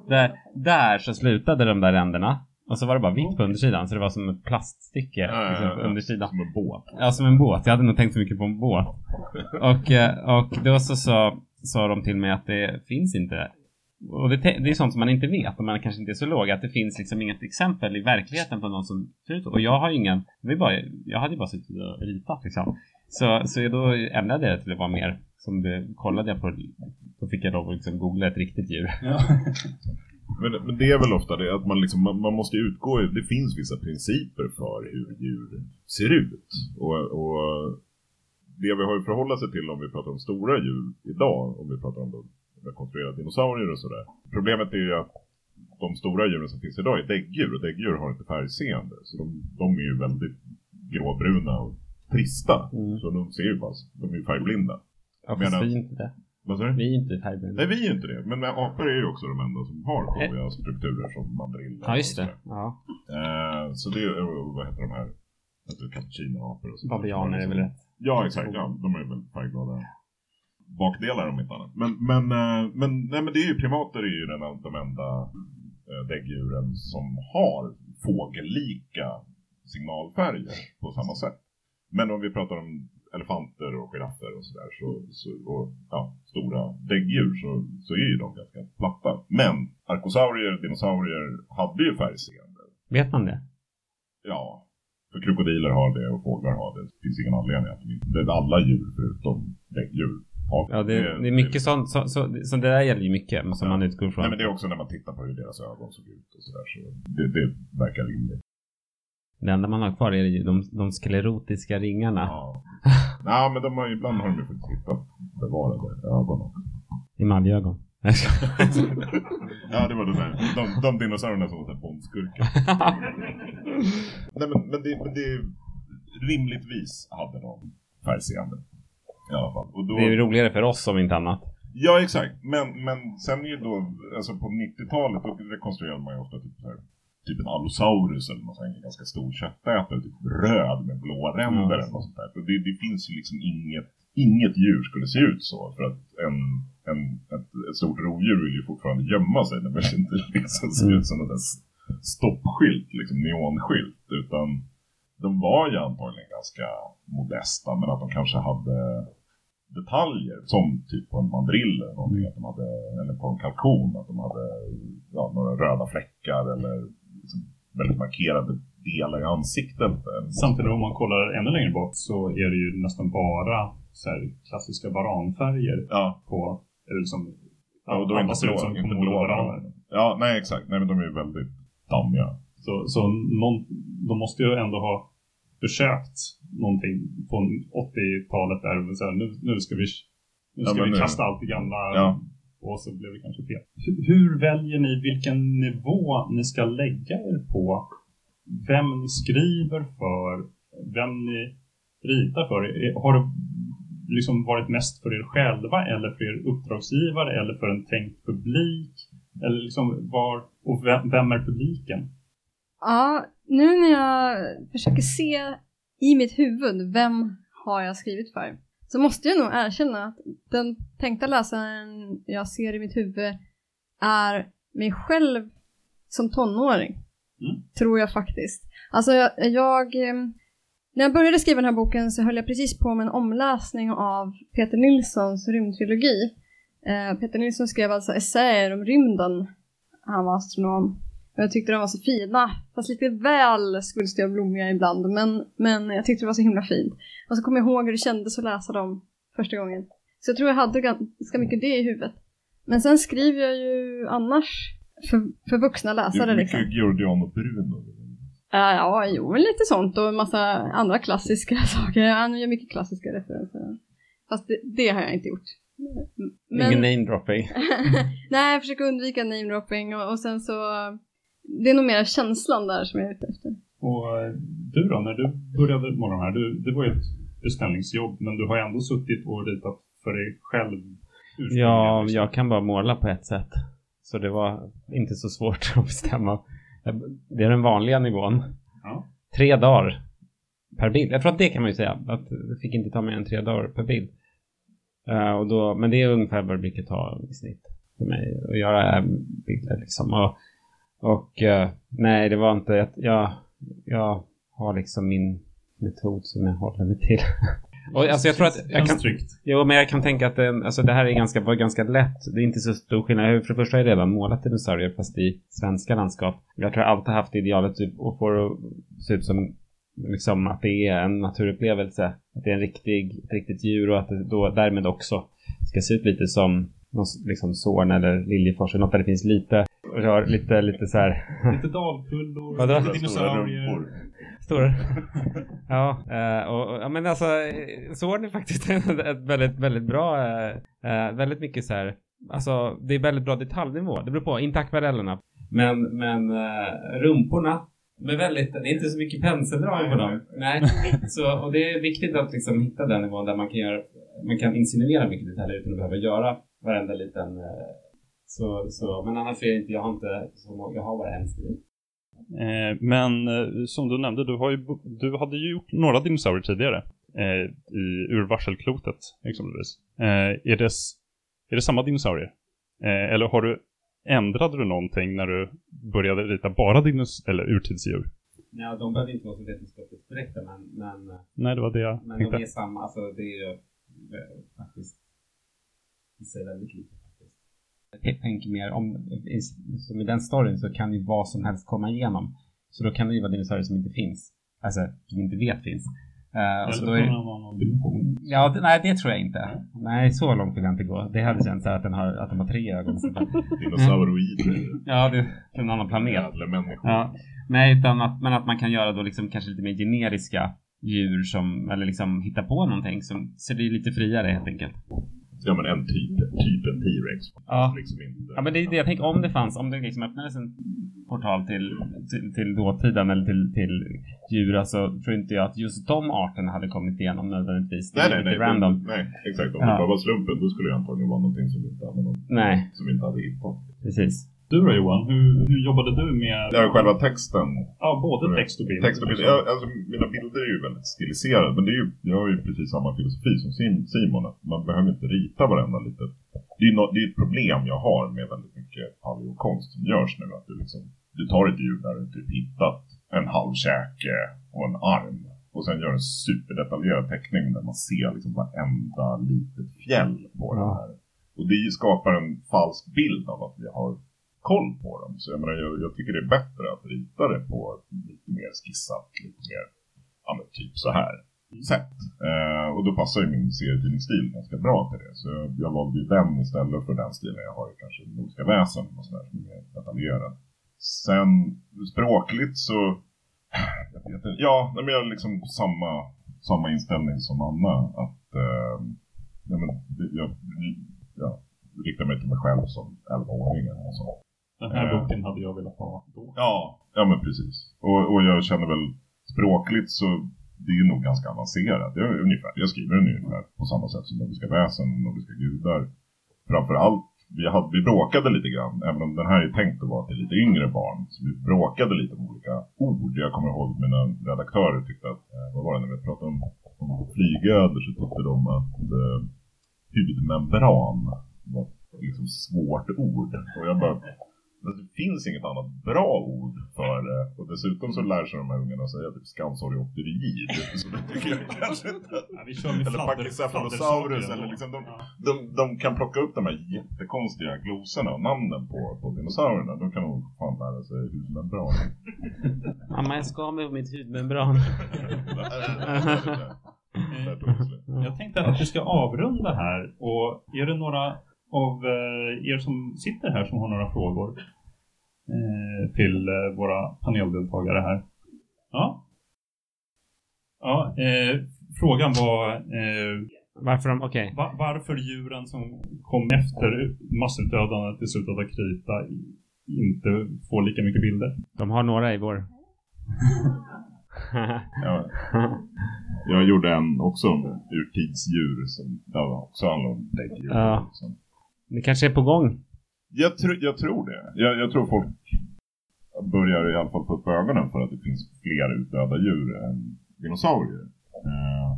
Där, där så slutade de där ränderna Och så var det bara vitt på undersidan, så det var som ett plaststycke Ja, liksom, ja, på ja. undersidan. Som en båt. Ja, som en båt. Jag hade nog tänkt så mycket på en båt. Och, eh, och då så sa, sa de till mig att det finns inte. Och det, det är sånt som man inte vet, och man kanske inte är så låg, att det finns liksom inget exempel i verkligheten på någon som ser ut. Och jag har ju ingen, det bara, jag hade ju bara suttit och ritat liksom. Så, så då ändrade jag det till att vara mer, som det kollade jag på, då fick jag då liksom googla ett riktigt djur. Men, men det är väl ofta det att man, liksom, man, man måste utgå det finns vissa principer för hur djur ser ut. Och, och det vi har att förhålla sig till om vi pratar om stora djur idag, om vi pratar om de rekonstruerade dinosaurier och sådär. Problemet är ju att de stora djuren som finns idag är däggdjur och däggdjur har inte färgseende. Så de, de är ju väldigt gråbruna och trista. Mm. Så de ser ju bara, de är ju färgblinda. Ja, fast Medan- vi är inte det. Vad sa du? Vi är inte färgblinda. Nej, vi är inte det. Men apor är ju också de enda som har sjöiga strukturer som mandriller. Ja, just det. Ja. Eh, så det är, vad heter de här? Cappuccino-apor och sånt. Babianer är väl rätt. Ja, exakt. Ja, de är väl färgglada bakdelar om inte annat. Men, men, eh, men, nej, men det är ju primater är ju den, de enda eh, däggdjuren som har fågellika signalfärger på samma sätt. Men om vi pratar om elefanter och giraffer och sådär så, så, och ja, stora däggdjur så, så är ju de ganska platta. Men arkosaurier, dinosaurier hade ju färgseende. Vet man det? Ja, för krokodiler har det och fåglar har det. Det finns ingen anledning att de inte... Det är alla djur förutom däggdjur Ja, det, det är mycket sånt. Så, så, så det där gäller ju mycket som Ja. man utgår från. Nej men det är också när man tittar på hur deras ögon såg ut och sådär så det, det verkar rimligt. Det enda man har kvar är de, de sklerotiska ringarna. Ja. Nej men de har, ibland har de ju faktiskt hittat bevarade ögon också. Emaljögon. Ja det var det där. De, de dinosaurierna som var bondskurkar. Nej men, men, det, men det rimligtvis hade de färgseende. I alla fall. Och då, det är ju roligare för oss om inte annat. Ja, exakt. Men, men sen är ju då, alltså på 90-talet, då rekonstruerade man ju ofta typ, så här, typ en allosaurus eller något sånt, en ganska stor köttätare, typ röd med blåa ränder eller något sånt där. För det, det finns ju liksom inget, inget djur skulle se ut så. För att en, en, ett, ett stort rovdjur vill ju fortfarande gömma sig. Det vill inte liksom se Mm. ut som en stoppskylt, liksom neonskylt. Utan de var ju antagligen ganska modesta, men att de kanske hade detaljer som typ på en mandrill eller någonting, att de hade, eller på en kalkon, att de hade ja, några röda fläckar eller liksom väldigt markerade delar i ansiktet. Samtidigt om man kollar ännu längre bort så är det ju nästan bara så här, klassiska varanfärger Ja, på, eller liksom, ja och då är inte blå, som inte blå varaner. Ja, nej exakt. Nej men de är ju väldigt dammiga. Så, så någon, de måste ju ändå ha försökt någonting på 80-talet där. Så här, nu, nu ska vi, nu Ja, ska men vi nu- kasta allt det gamla Ja och så blev det kanske fel. Hur, väljer ni vilken nivå ni ska lägga er på? Vem ni skriver för? Vem ni ritar för? Har det liksom varit mest för er själva eller för er uppdragsgivare eller för en tänkt publik? Eller liksom var, och vem, vem är publiken? Ja, nu när jag försöker se i mitt huvud vem har jag skrivit för så måste jag nog erkänna att den tänkta läsaren jag ser i mitt huvud är mig själv som tonåring. Mm. Tror jag faktiskt. Alltså jag, jag eh, när jag började skriva den här boken så höll jag precis på med en omläsning av Peter Nilssons rymdtrilogi. Eh, Peter Nilsson skrev alltså essäer om rymden. Han var astronom. Och jag tyckte de var så fina, fast lite väl svulstiga och blommiga ibland, men, men jag tyckte det var så himla fint. Och så kommer jag ihåg hur det kändes att läsa dem första gången. Så jag tror jag hade ganska mycket det i huvudet. Men sen skriver jag ju annars för, för vuxna läsare liksom. mycket Giorgiano Bruno. Ja, ja, jo, men lite sånt och en massa andra klassiska saker. Han gör mycket klassiska referenser. Fast det, det har jag inte gjort. Ingen namedropping. Nej, jag försöker undvika namedropping och, och sen så... Det är nog mer känslan där som jag är ute efter. Och eh, du då, när du började de här, du, det var ju ett beställningsjobb, men du har ändå suttit och ritat för dig själv. Ja, liksom. jag kan bara måla på ett sätt. Så det var inte så svårt att bestämma. Det är den vanliga nivån. Ja. Tre dagar per bild. Jag tror att det kan man ju säga. Att det fick inte ta mer än tre dagar per bild. Eh, och då, men det är ungefär vad det brukar ta i snitt för mig att göra eh, bilder liksom. Och, Och uh, nej, det var inte, jag, jag har liksom min metod som jag håller mig till. Och alltså jag tror att jag kan, jo, men jag kan tänka att det, alltså det här är ganska, var ganska lätt. Det är inte så stor skillnad. För det första har jag redan målat dinosaurier fast i svenska landskap. Jag tror jag alltid haft idealet typ, att få det att se ut som liksom att det är en naturupplevelse. Att det är en riktig, ett riktigt djur och att det då därmed också ska se ut lite som liksom Zorn eller Liljefors. Något där det finns lite rör, lite, lite så här. Lite dalkullor, lite dinosaurier. Stora. ja, uh, och, ja, men alltså Zorn är faktiskt ett väldigt, väldigt bra, uh, väldigt mycket så här. Alltså det är väldigt bra detaljnivå. Det beror på, inte akvarellerna. Men, men rumporna men väldigt, det är inte så mycket penseldrag på dem. Nej. Så, och det är viktigt att liksom hitta den nivån där man kan, göra, man kan insinuera mycket detaljer utan att behöva göra varenda liten... Så, så, men annars är jag inte, jag har inte, så, jag har bara en stil. Eh, men eh, som du nämnde, du, har ju, du hade ju gjort några dinosaurier tidigare. Eh, i, ur varselklotet exempelvis. Eh, är, det, är det samma dinosaurier? Eh, eller har du Ändrade du någonting när du började rita bara dinos eller urtidsdjur? Ja, de behöver inte vara så vetenskapligt korrekta, men, men... Nej, det var det jag men tänkte. Men de är samma, alltså det är ju eh, faktiskt... Det säger väldigt lite tänker mer om, som i den storyn så kan ju vad som helst komma igenom. Så då kan det ju vara dinosaurier som inte finns. Alltså, som inte vet finns. Uh, Eller då är, dimension. Ja, det, nej det tror jag inte. Nej, så långt vill jag inte gå. Det hade känts att den har, att den har tre ögon. Dinosauroider. ja, det är en annan planet. Jävla människor. Ja. Nej, utan att, men att man kan göra då liksom kanske lite mer generiska djur som, eller liksom hitta på någonting som, så det är lite friare helt enkelt. Ja men en typ, typ en T-Rex. Ja. Liksom inte, ja men det är det jag tänker, om det fanns, om det liksom öppnades en portal till, till, till dåtiden eller till, till djur, alltså tror inte jag att just de arterna hade kommit igenom nödvändigtvis. Nej, nej, nej, random. nej, exakt. Om ja. det bara var slumpen, då skulle det antagligen vara någonting som inte hade någon, nej. som inte hade hittat. Precis. Du då Johan, hur, hur jobbade du med... Ja, själva texten. Ja, både text och bild. Text och bild. Ja, alltså, mina bilder är ju väldigt stiliserade, men det är ju, jag har ju precis samma filosofi som Simon, att man behöver inte rita varenda litet... Det är, no, det är ett problem jag har med väldigt mycket paleokonst som görs nu, att du liksom, du tar ett djur där du typ hittat en halv käke och en arm, och sen gör en superdetaljerad teckning där man ser liksom varenda litet fjäll på det här. Och det skapar en falsk bild av att vi har koll på dem. Så jag menar, jag, jag tycker det är bättre att rita det på lite mer skissat, lite mer, ja men typ så här sätt. Eh, och då passar ju min serietidningsstil ganska bra till det. Så jag, jag valde ju den istället för den stilen jag har i kanske Nordiska väsen och sådär som är mer detaljerad. Sen språkligt så, jag vet inte, ja, men jag har liksom samma, samma inställning som Anna. Att eh, ja, men, jag, jag riktar mig till mig själv som 11-åring eller så. Den här eh, boken hade jag velat ha då. Ja, ja men precis. Och, och jag känner väl språkligt så det är nog ganska avancerat. Är ungefär, jag skriver den ungefär på samma sätt som Nordiska väsen och Nordiska gudar. Framförallt, vi, hade, vi bråkade lite grann, även om den här är tänkt att vara till lite yngre barn. Så vi bråkade lite om olika ord. Jag kommer ihåg mina redaktörer tyckte att, eh, vad var det när vi pratade om, om flygöder så tyckte de att eh, hudmembran var liksom svårt ord. Och jag bara, det finns inget annat bra ord för det. Och dessutom så lär sig de här ungarna säga typ scansoriopterid. Så det tycker jag kanske inte. Ja, vi kör med eller Pachycephalosaurus. Eller liksom de, ja. de, de, kan plocka upp de här jättekonstiga glosorna och namnen på, på dinosaurierna. Då kan de fan lära sig hudmembran. Mamma, jag ska med mitt hudmembran. jag tänkte att vi ska avrunda här. Och är det några av eh, er som sitter här som har några frågor eh, till eh, våra paneldeltagare här. Ja. Ja, eh, frågan var eh, varför, de, okay. va, varför djuren som kom efter massutdödandet i slutet av Krita inte får lika mycket bilder. De har några i vår. ja. Jag gjorde en också om urtidsdjur som där också handlar om däggdjur. Ja. Liksom. Det kanske är på gång. Jag, tr jag tror det. Jag, jag, tror folk börjar i alla fall få upp ögonen för att det finns fler utdöda djur än dinosaurier. Uh,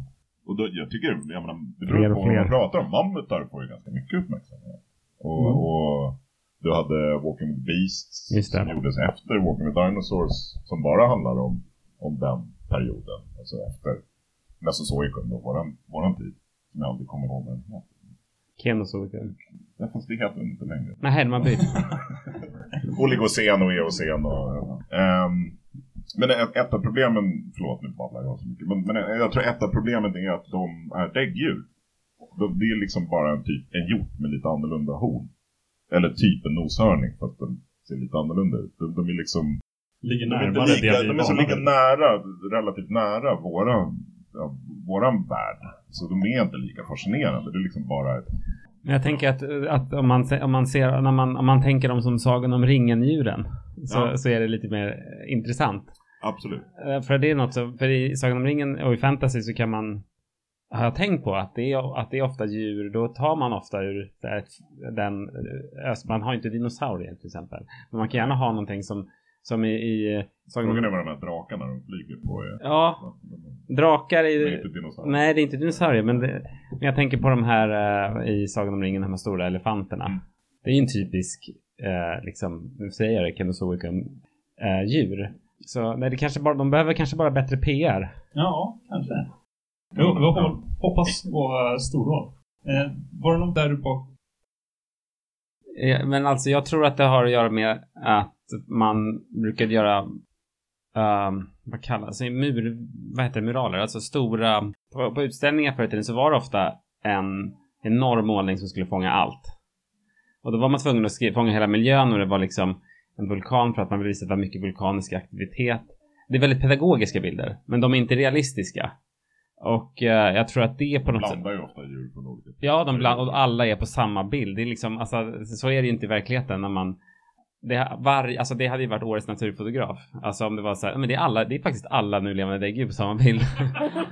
och då, jag tycker, jag menar, det beror på vad man pratar om. Mammutar får ju ganska mycket uppmärksamhet. Och, mm. och Du hade Walking with Beasts som gjordes efter Walking with Dinosaurs som bara handlar om, om den perioden. Alltså efter Mesozoikum, då, våran, våran tid. Som jag aldrig kommer ihåg vad den heter. Kenozoikum. Ja, fast det heter den inte längre. Nej, de har bytt. Oligocen och eocen och... Um, men ett av problemen, förlåt nu babblar jag så mycket, men, men jag tror ett av problemen är att de är däggdjur. De, det är liksom bara en, typ, en hjort med lite annorlunda horn. Eller typ en noshörning fast den ser lite annorlunda ut. De, de är liksom... Ligger närmare de är, lika, de är så lika nära, relativt nära våra, ja, våran värld. Så de är inte lika fascinerande. Det är liksom bara ett... Jag tänker att, att om, man, om man ser, när man, om man tänker dem som Sagan om ringen-djuren så, ja. så är det lite mer intressant. Absolut. Eh, för det är något så, för i Sagan om ringen och i fantasy så kan man har jag tänkt på att det, är, att det är ofta djur, då tar man ofta ur den, man har inte dinosaurier till exempel. Men man kan gärna ha någonting som, som i, i Frågan är vad de här drakarna de flyger på är. Ja, drakar är... Det är inte dinosaurier. Nej, det är inte dinosaurier, men, det, men jag tänker på de här uh, i Sagan om ringen, de här stora elefanterna. Mm. Det är ju en typisk, uh, liksom, nu säger jag det, Kenozoicum, uh, djur. Så nej, det kanske bara, de behöver kanske bara bättre PR. Ja, kanske. Jo, vi hoppas på storval. Eh, var det något där bak? Ja, men alltså jag tror att det har att göra med att man brukar göra uh, vad kallas det? Mur, vad heter det? Muraler, alltså stora på, på utställningar förr i tiden så var det ofta en enorm målning som skulle fånga allt. Och då var man tvungen att skriva, fånga hela miljön och det var liksom en vulkan för att man ville visa att det var mycket vulkanisk aktivitet. Det är väldigt pedagogiska bilder, men de är inte realistiska. Och uh, jag tror att det är på något sätt... De blandar ju ofta djur från olika Ja, de bland, och alla är på samma bild. Det är liksom, alltså, så är det ju inte i verkligheten när man det, var, alltså det hade ju varit årets naturfotograf. Alltså om det var så här, men det är alla, det är faktiskt alla nu levande däggdjur på samma bild.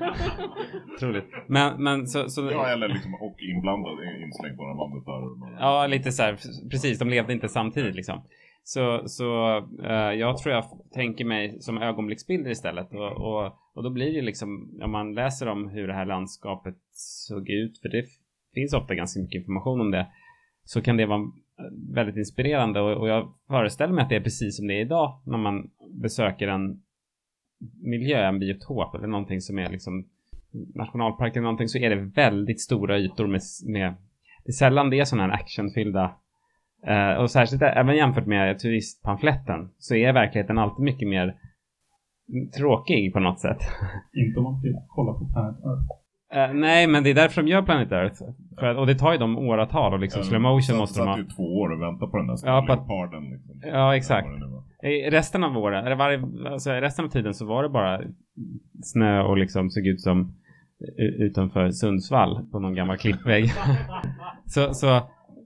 Otroligt. Men, men så, så... Ja, eller liksom och inblandad, inslängd på den bandet där. Ja, lite så här, precis, de levde inte samtidigt liksom. Så, så uh, jag tror jag tänker mig som ögonblicksbilder istället. Och, och, och då blir det liksom, om man läser om hur det här landskapet såg ut, för det finns ofta ganska mycket information om det, så kan det vara väldigt inspirerande och, och jag föreställer mig att det är precis som det är idag när man besöker en miljö, en biotop eller någonting som är liksom nationalpark eller någonting så är det väldigt stora ytor med, med det är sällan det är sådana här actionfyllda eh, och särskilt även jämfört med turistpamfletten så är verkligheten alltid mycket mer tråkig på något sätt. Inte om man vill kolla på Planet Earth. Uh, nej, men det är därför de gör Planet Earth. För, och det tar ju dem åratal och liksom ja, slow motion måste de ha. ju två år och vänta på den där ja, leoparden. Liksom. Ja, exakt. I resten av våren, eller varje, alltså resten av tiden så var det bara snö och liksom såg ut som utanför Sundsvall på någon gammal klippvägg. så, så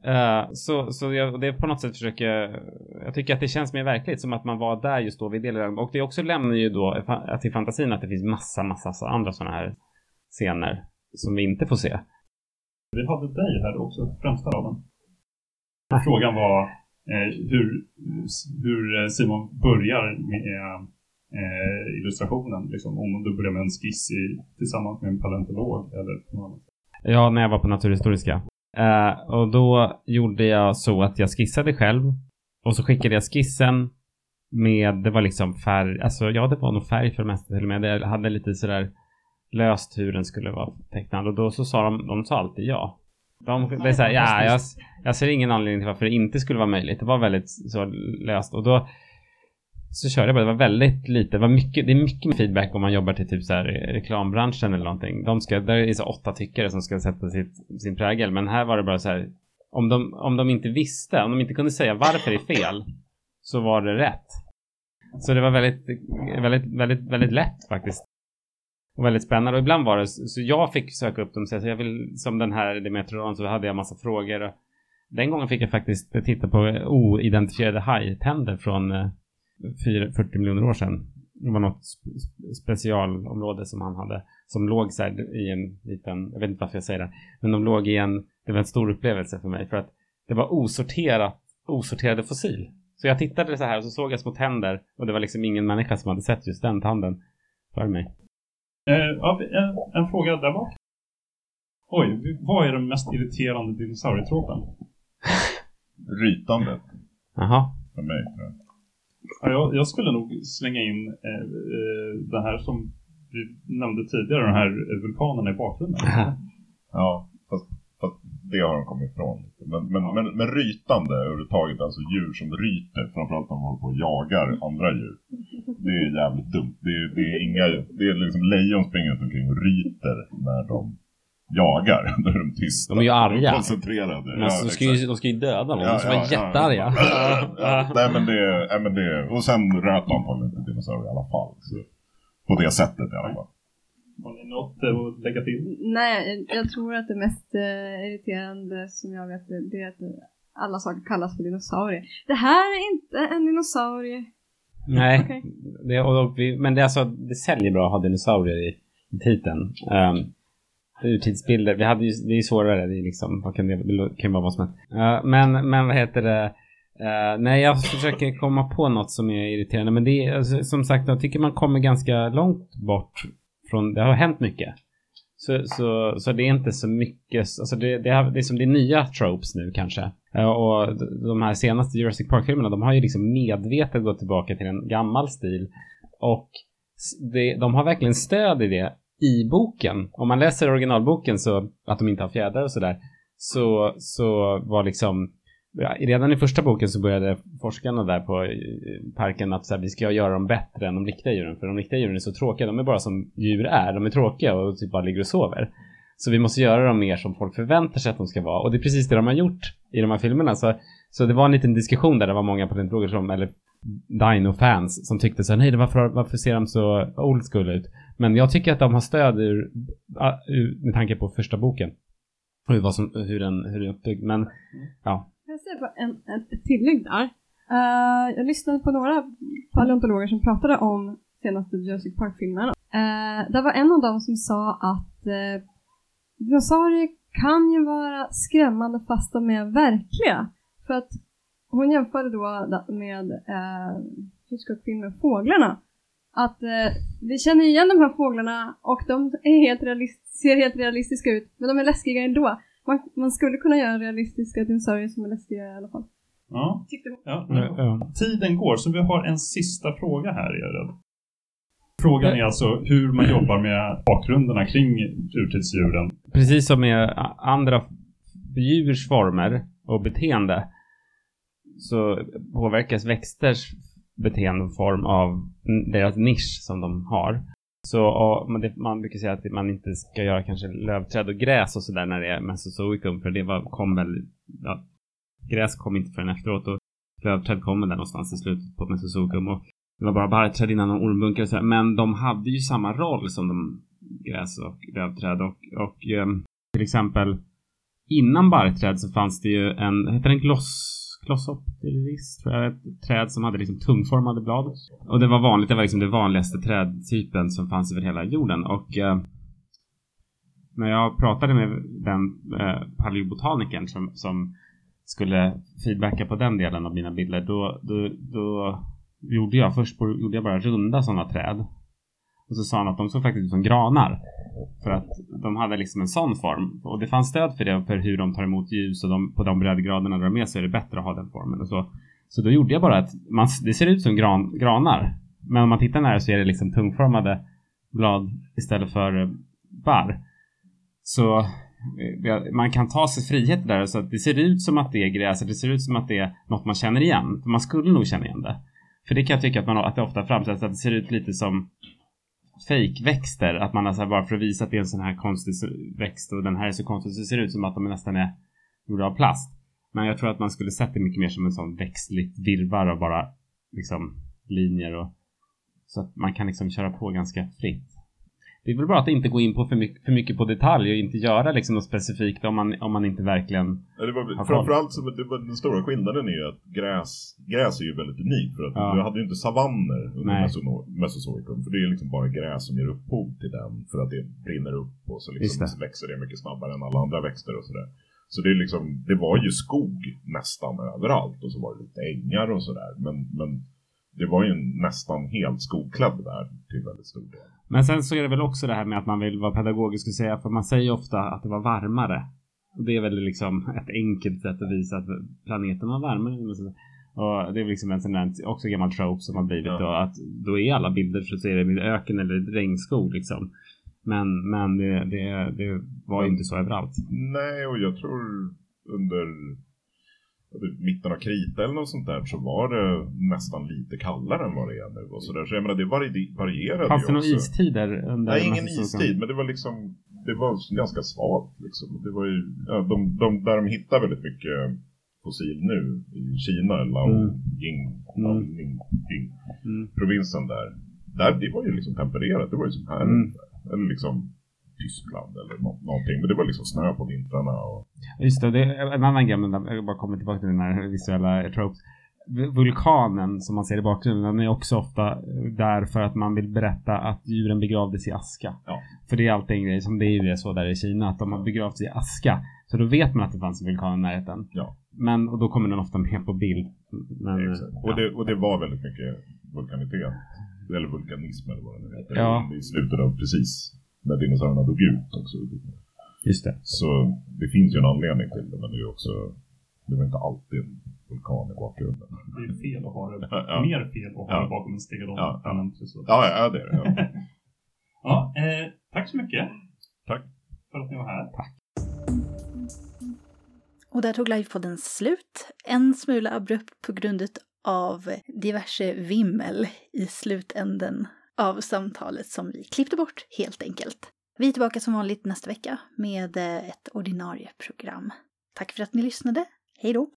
Uh, så så jag, det på något sätt försöker jag tycker att det känns mer verkligt som att man var där just då vid det Och det också lämnar ju då till fantasin att det finns massa, massa andra sådana här scener som vi inte får se. Vi hade dig här också, främsta raden. Frågan var eh, hur, hur Simon börjar med eh, illustrationen. Liksom, om du börjar med en skiss i, tillsammans med en paleontolog eller något annat. Ja, när jag var på Naturhistoriska. Uh, och då gjorde jag så att jag skissade själv och så skickade jag skissen med, det var liksom färg, alltså ja det var nog färg för det mesta till och med. Det hade lite sådär löst hur den skulle vara tecknad och då så sa de, de sa alltid ja. De, det är såhär, ja jag, jag ser ingen anledning till varför det inte skulle vara möjligt. Det var väldigt så löst och då så körde jag bara, det var väldigt lite, det var mycket, det är mycket feedback om man jobbar till typ så här reklambranschen eller någonting. De ska, där är det så åtta tyckare som ska sätta sitt, sin prägel, men här var det bara så här, om de, om de inte visste, om de inte kunde säga varför det är fel, så var det rätt. Så det var väldigt, väldigt, väldigt, väldigt lätt faktiskt. Och väldigt spännande. Och ibland var det så jag fick söka upp dem så jag vill, som den här Demeteron så hade jag massa frågor. Den gången fick jag faktiskt titta på oidentifierade hajtänder från eh, 40 miljoner år sedan. Det var något specialområde som han hade som låg så här i en liten, jag vet inte varför jag säger det, men de låg i en, det var en stor upplevelse för mig för att det var osorterat, osorterade fossil. Så jag tittade så här och så såg jag små tänder och det var liksom ingen människa som hade sett just den tanden för mig. Eh, en, en fråga där bak. Oj, vad är den mest irriterande dinosaurietropen? Rytandet. Jaha. För mig tror jag. Ja, jag, jag skulle nog slänga in eh, eh, det här som vi nämnde tidigare, den här vulkanen i bakgrunden. Ja, fast, fast det har de kommit ifrån. Men, men, men, men rytande överhuvudtaget, alltså djur som ryter, framförallt när de håller på och jagar andra djur. Det är jävligt dumt. Det är, det är inga, det är liksom lejon springer runt omkring och ryter när de jagar. När de tysta. De är ju arga. Koncentrerade. Men alltså, de, ska ju, de ska ju döda någon. de ska vara jättearga. Ja, ja, nej, men det, nej men det, och sen röt de antagligen inte dinosaurier i alla fall. Så, på det sättet i alla fall. Har ni något eh, att lägga till? Nej, jag tror att det mest eh, irriterande som jag vet det är att alla saker kallas för dinosaurier. Det här är inte en dinosaurie. Nej, Okej. det, och, men det, är alltså, det säljer bra att ha dinosaurier i, i titeln. Um, urtidsbilder, vi hade ju, det är ju svårare, det är liksom, vad kan det, det kan ju vara vad som helst. Uh, men, men vad heter det? Uh, nej, jag försöker komma på något som är irriterande, men det är alltså, som sagt, jag tycker man kommer ganska långt bort från, det har hänt mycket. Så, så, så det är inte så mycket, alltså det, det, är, det är som det är nya tropes nu kanske. Eh, och de- här senaste Jurassic Park-filmerna, de har ju liksom medvetet gått tillbaka till en gammal stil. Och det, de har verkligen stöd i det i boken. Om man läser originalboken så, att de inte har fjädrar och sådär, så, så var liksom Ja, redan i första boken så började forskarna där på eh, parken att så här, vi ska göra dem bättre än de riktiga djuren. För de riktiga djuren är så tråkiga. De är bara som djur är. De är tråkiga och typ bara ligger och sover. Så vi måste göra dem mer som folk förväntar sig att de ska vara. Och det är precis det de har gjort i de här filmerna. Så, så det var en liten diskussion där det var många patentfrågor som, eller Dino-fans som tyckte så här, nej, varför, varför ser de så old school ut? Men jag tycker att de har stöd ur, ur med tanke på första boken. Och hur, vad som, hur, den, hur den är uppbyggd. Men ja, kan jag säga bara en, ett, ett tillägg där? Uh, jag lyssnade på några paleontologer som pratade om senaste Jurassic Park-filmen. Uh, eh, det var en av dem som sa att uh, dinosaurier kan ju vara skrämmande fast de är verkliga. För att hon jämförde då med uh, Hitchcock-filmen Fåglarna. Att uh, vi känner igen de här fåglarna och de är helt realist- ser helt realistiska ut, men de är läskiga ändå. Man, man skulle kunna göra realistiska dinosaurier som är läskiga i alla fall. Ja, ja. Tiden går, så vi har en sista fråga här, är jag rädd. Frågan är alltså hur man jobbar med bakgrunderna kring urtidsdjuren. precis som med andra djurs former och beteende så påverkas växters beteendeform av n- deras nisch som de har. Så och, man, det, man brukar säga att man inte ska göra kanske lövträd och gräs och sådär när det är mesozoikum för det var, kom väl, ja, gräs kom inte förrän efteråt och lövträd kommer där någonstans i slutet på mesozoikum och det var bara barrträd innan och ormbunkar och sådär. Men de hade ju samma roll som de gräs och lövträd och, och eh, till exempel innan barrträd så fanns det ju en, heter den gloss, glossopteris tror jag, ett träd som hade liksom tungformade blad. Och det var vanligt, det var liksom den vanligaste trädtypen som fanns över hela jorden och eh, när jag pratade med den eh, paleobotanikern som, som skulle feedbacka på den delen av mina bilder då, då, då gjorde jag först på, gjorde jag bara runda sådana träd. Och så sa han att de såg faktiskt ut som granar. För att de hade liksom en sån form. Och det fanns stöd för det, för hur de tar emot ljus och de, på de breddgraderna de är med så är det bättre att ha den formen och så. Så då gjorde jag bara att man, det ser ut som gran, granar. Men om man tittar nära så är det liksom tungformade blad istället för eh, barr. Så eh, man kan ta sig frihet där så att det ser ut som att det är gräs, det ser ut som att det är något man känner igen. Man skulle nog känna igen det. För det kan jag tycka att, man, att det ofta framställs att det ser ut lite som fejkväxter. Att man alltså bara för att visa att det är en sån här konstig växt och den här är så konstig så ser det ut som att de nästan är gjorda av plast. Men jag tror att man skulle sett det mycket mer som en sån växtligt virvar av bara liksom linjer och så att man kan liksom köra på ganska fritt. Det är väl bra att inte gå in på för mycket, för mycket på detalj och inte göra liksom något specifikt om man, om man inte verkligen Ja, det var, framförallt så det var, den stora skillnaden är ju att gräs, gräs är ju väldigt unikt för att Ja. du hade ju inte savanner under mesozoikum för det är liksom bara gräs som ger upphov till den för att det brinner upp och så liksom det. växer det mycket snabbare än alla andra växter och sådär. Så det är liksom, det var ju skog nästan överallt och så var det lite ängar och sådär men, men det var ju en nästan helt skogklädd värld till väldigt stor del. Men sen så är det väl också det här med att man vill vara pedagogisk och säga, för man säger ofta att det var varmare. Och det är väl liksom ett enkelt sätt att visa att planeten var varmare. Och det är liksom en sån där, också gammal trope som har blivit ja. då att då är alla bilder så ser det med öken eller regnskog liksom. Men, men det, det, det var ju inte så överallt. Nej, och jag tror under mitten av krita eller något sånt där så var det nästan lite kallare än vad det är nu och sådär. Så jag menar det varierade Fanns det några istider? Under Nej, ingen istid, men det var liksom det var ganska svalt liksom. Det var ju, ja, de, de, där de hittar väldigt mycket fossil nu i Kina, Laoying, mm. Ying, mm. provinsen där. där. Det var ju liksom tempererat, det var ju som här. Mm. Eller liksom Tyskland eller nå någonting. Men det var liksom snö på vintrarna. Och... Just det, det är en annan grej, jag bara kommer tillbaka till den här visuella tropes. Vulkanen som man ser i bakgrunden, den är också ofta där för att man vill berätta att djuren begravdes i aska. Ja. För det är alltid en grej som det är ju så där i Kina, att de har begravts i aska. Så då vet man att det fanns en vulkan i närheten. Ja. Men, och då kommer den ofta med på bild. Men, ja, och, det, och det var väldigt mycket vulkanitet. Eller vulkanism eller vad det nu heter. Ja. I slutet av precis när dinosaurierna dog ut också. Just det. Så det finns ju en anledning till det, men det är också, det var inte alltid en vulkan i bakgrunden. Det är fel att ha det, ja. mer fel att ha ja. det bakom en stegadon ja. än Ja, ja, det är det. Ja, ja eh, tack så mycket. Tack. För att ni var här. Tack. Och där tog livepodden slut. En smula abrupt på grund av diverse vimmel i slutänden av samtalet som vi klippte bort helt enkelt. Vi är tillbaka som vanligt nästa vecka med eh, ett ordinarie program. Tack för att ni lyssnade. Hej då!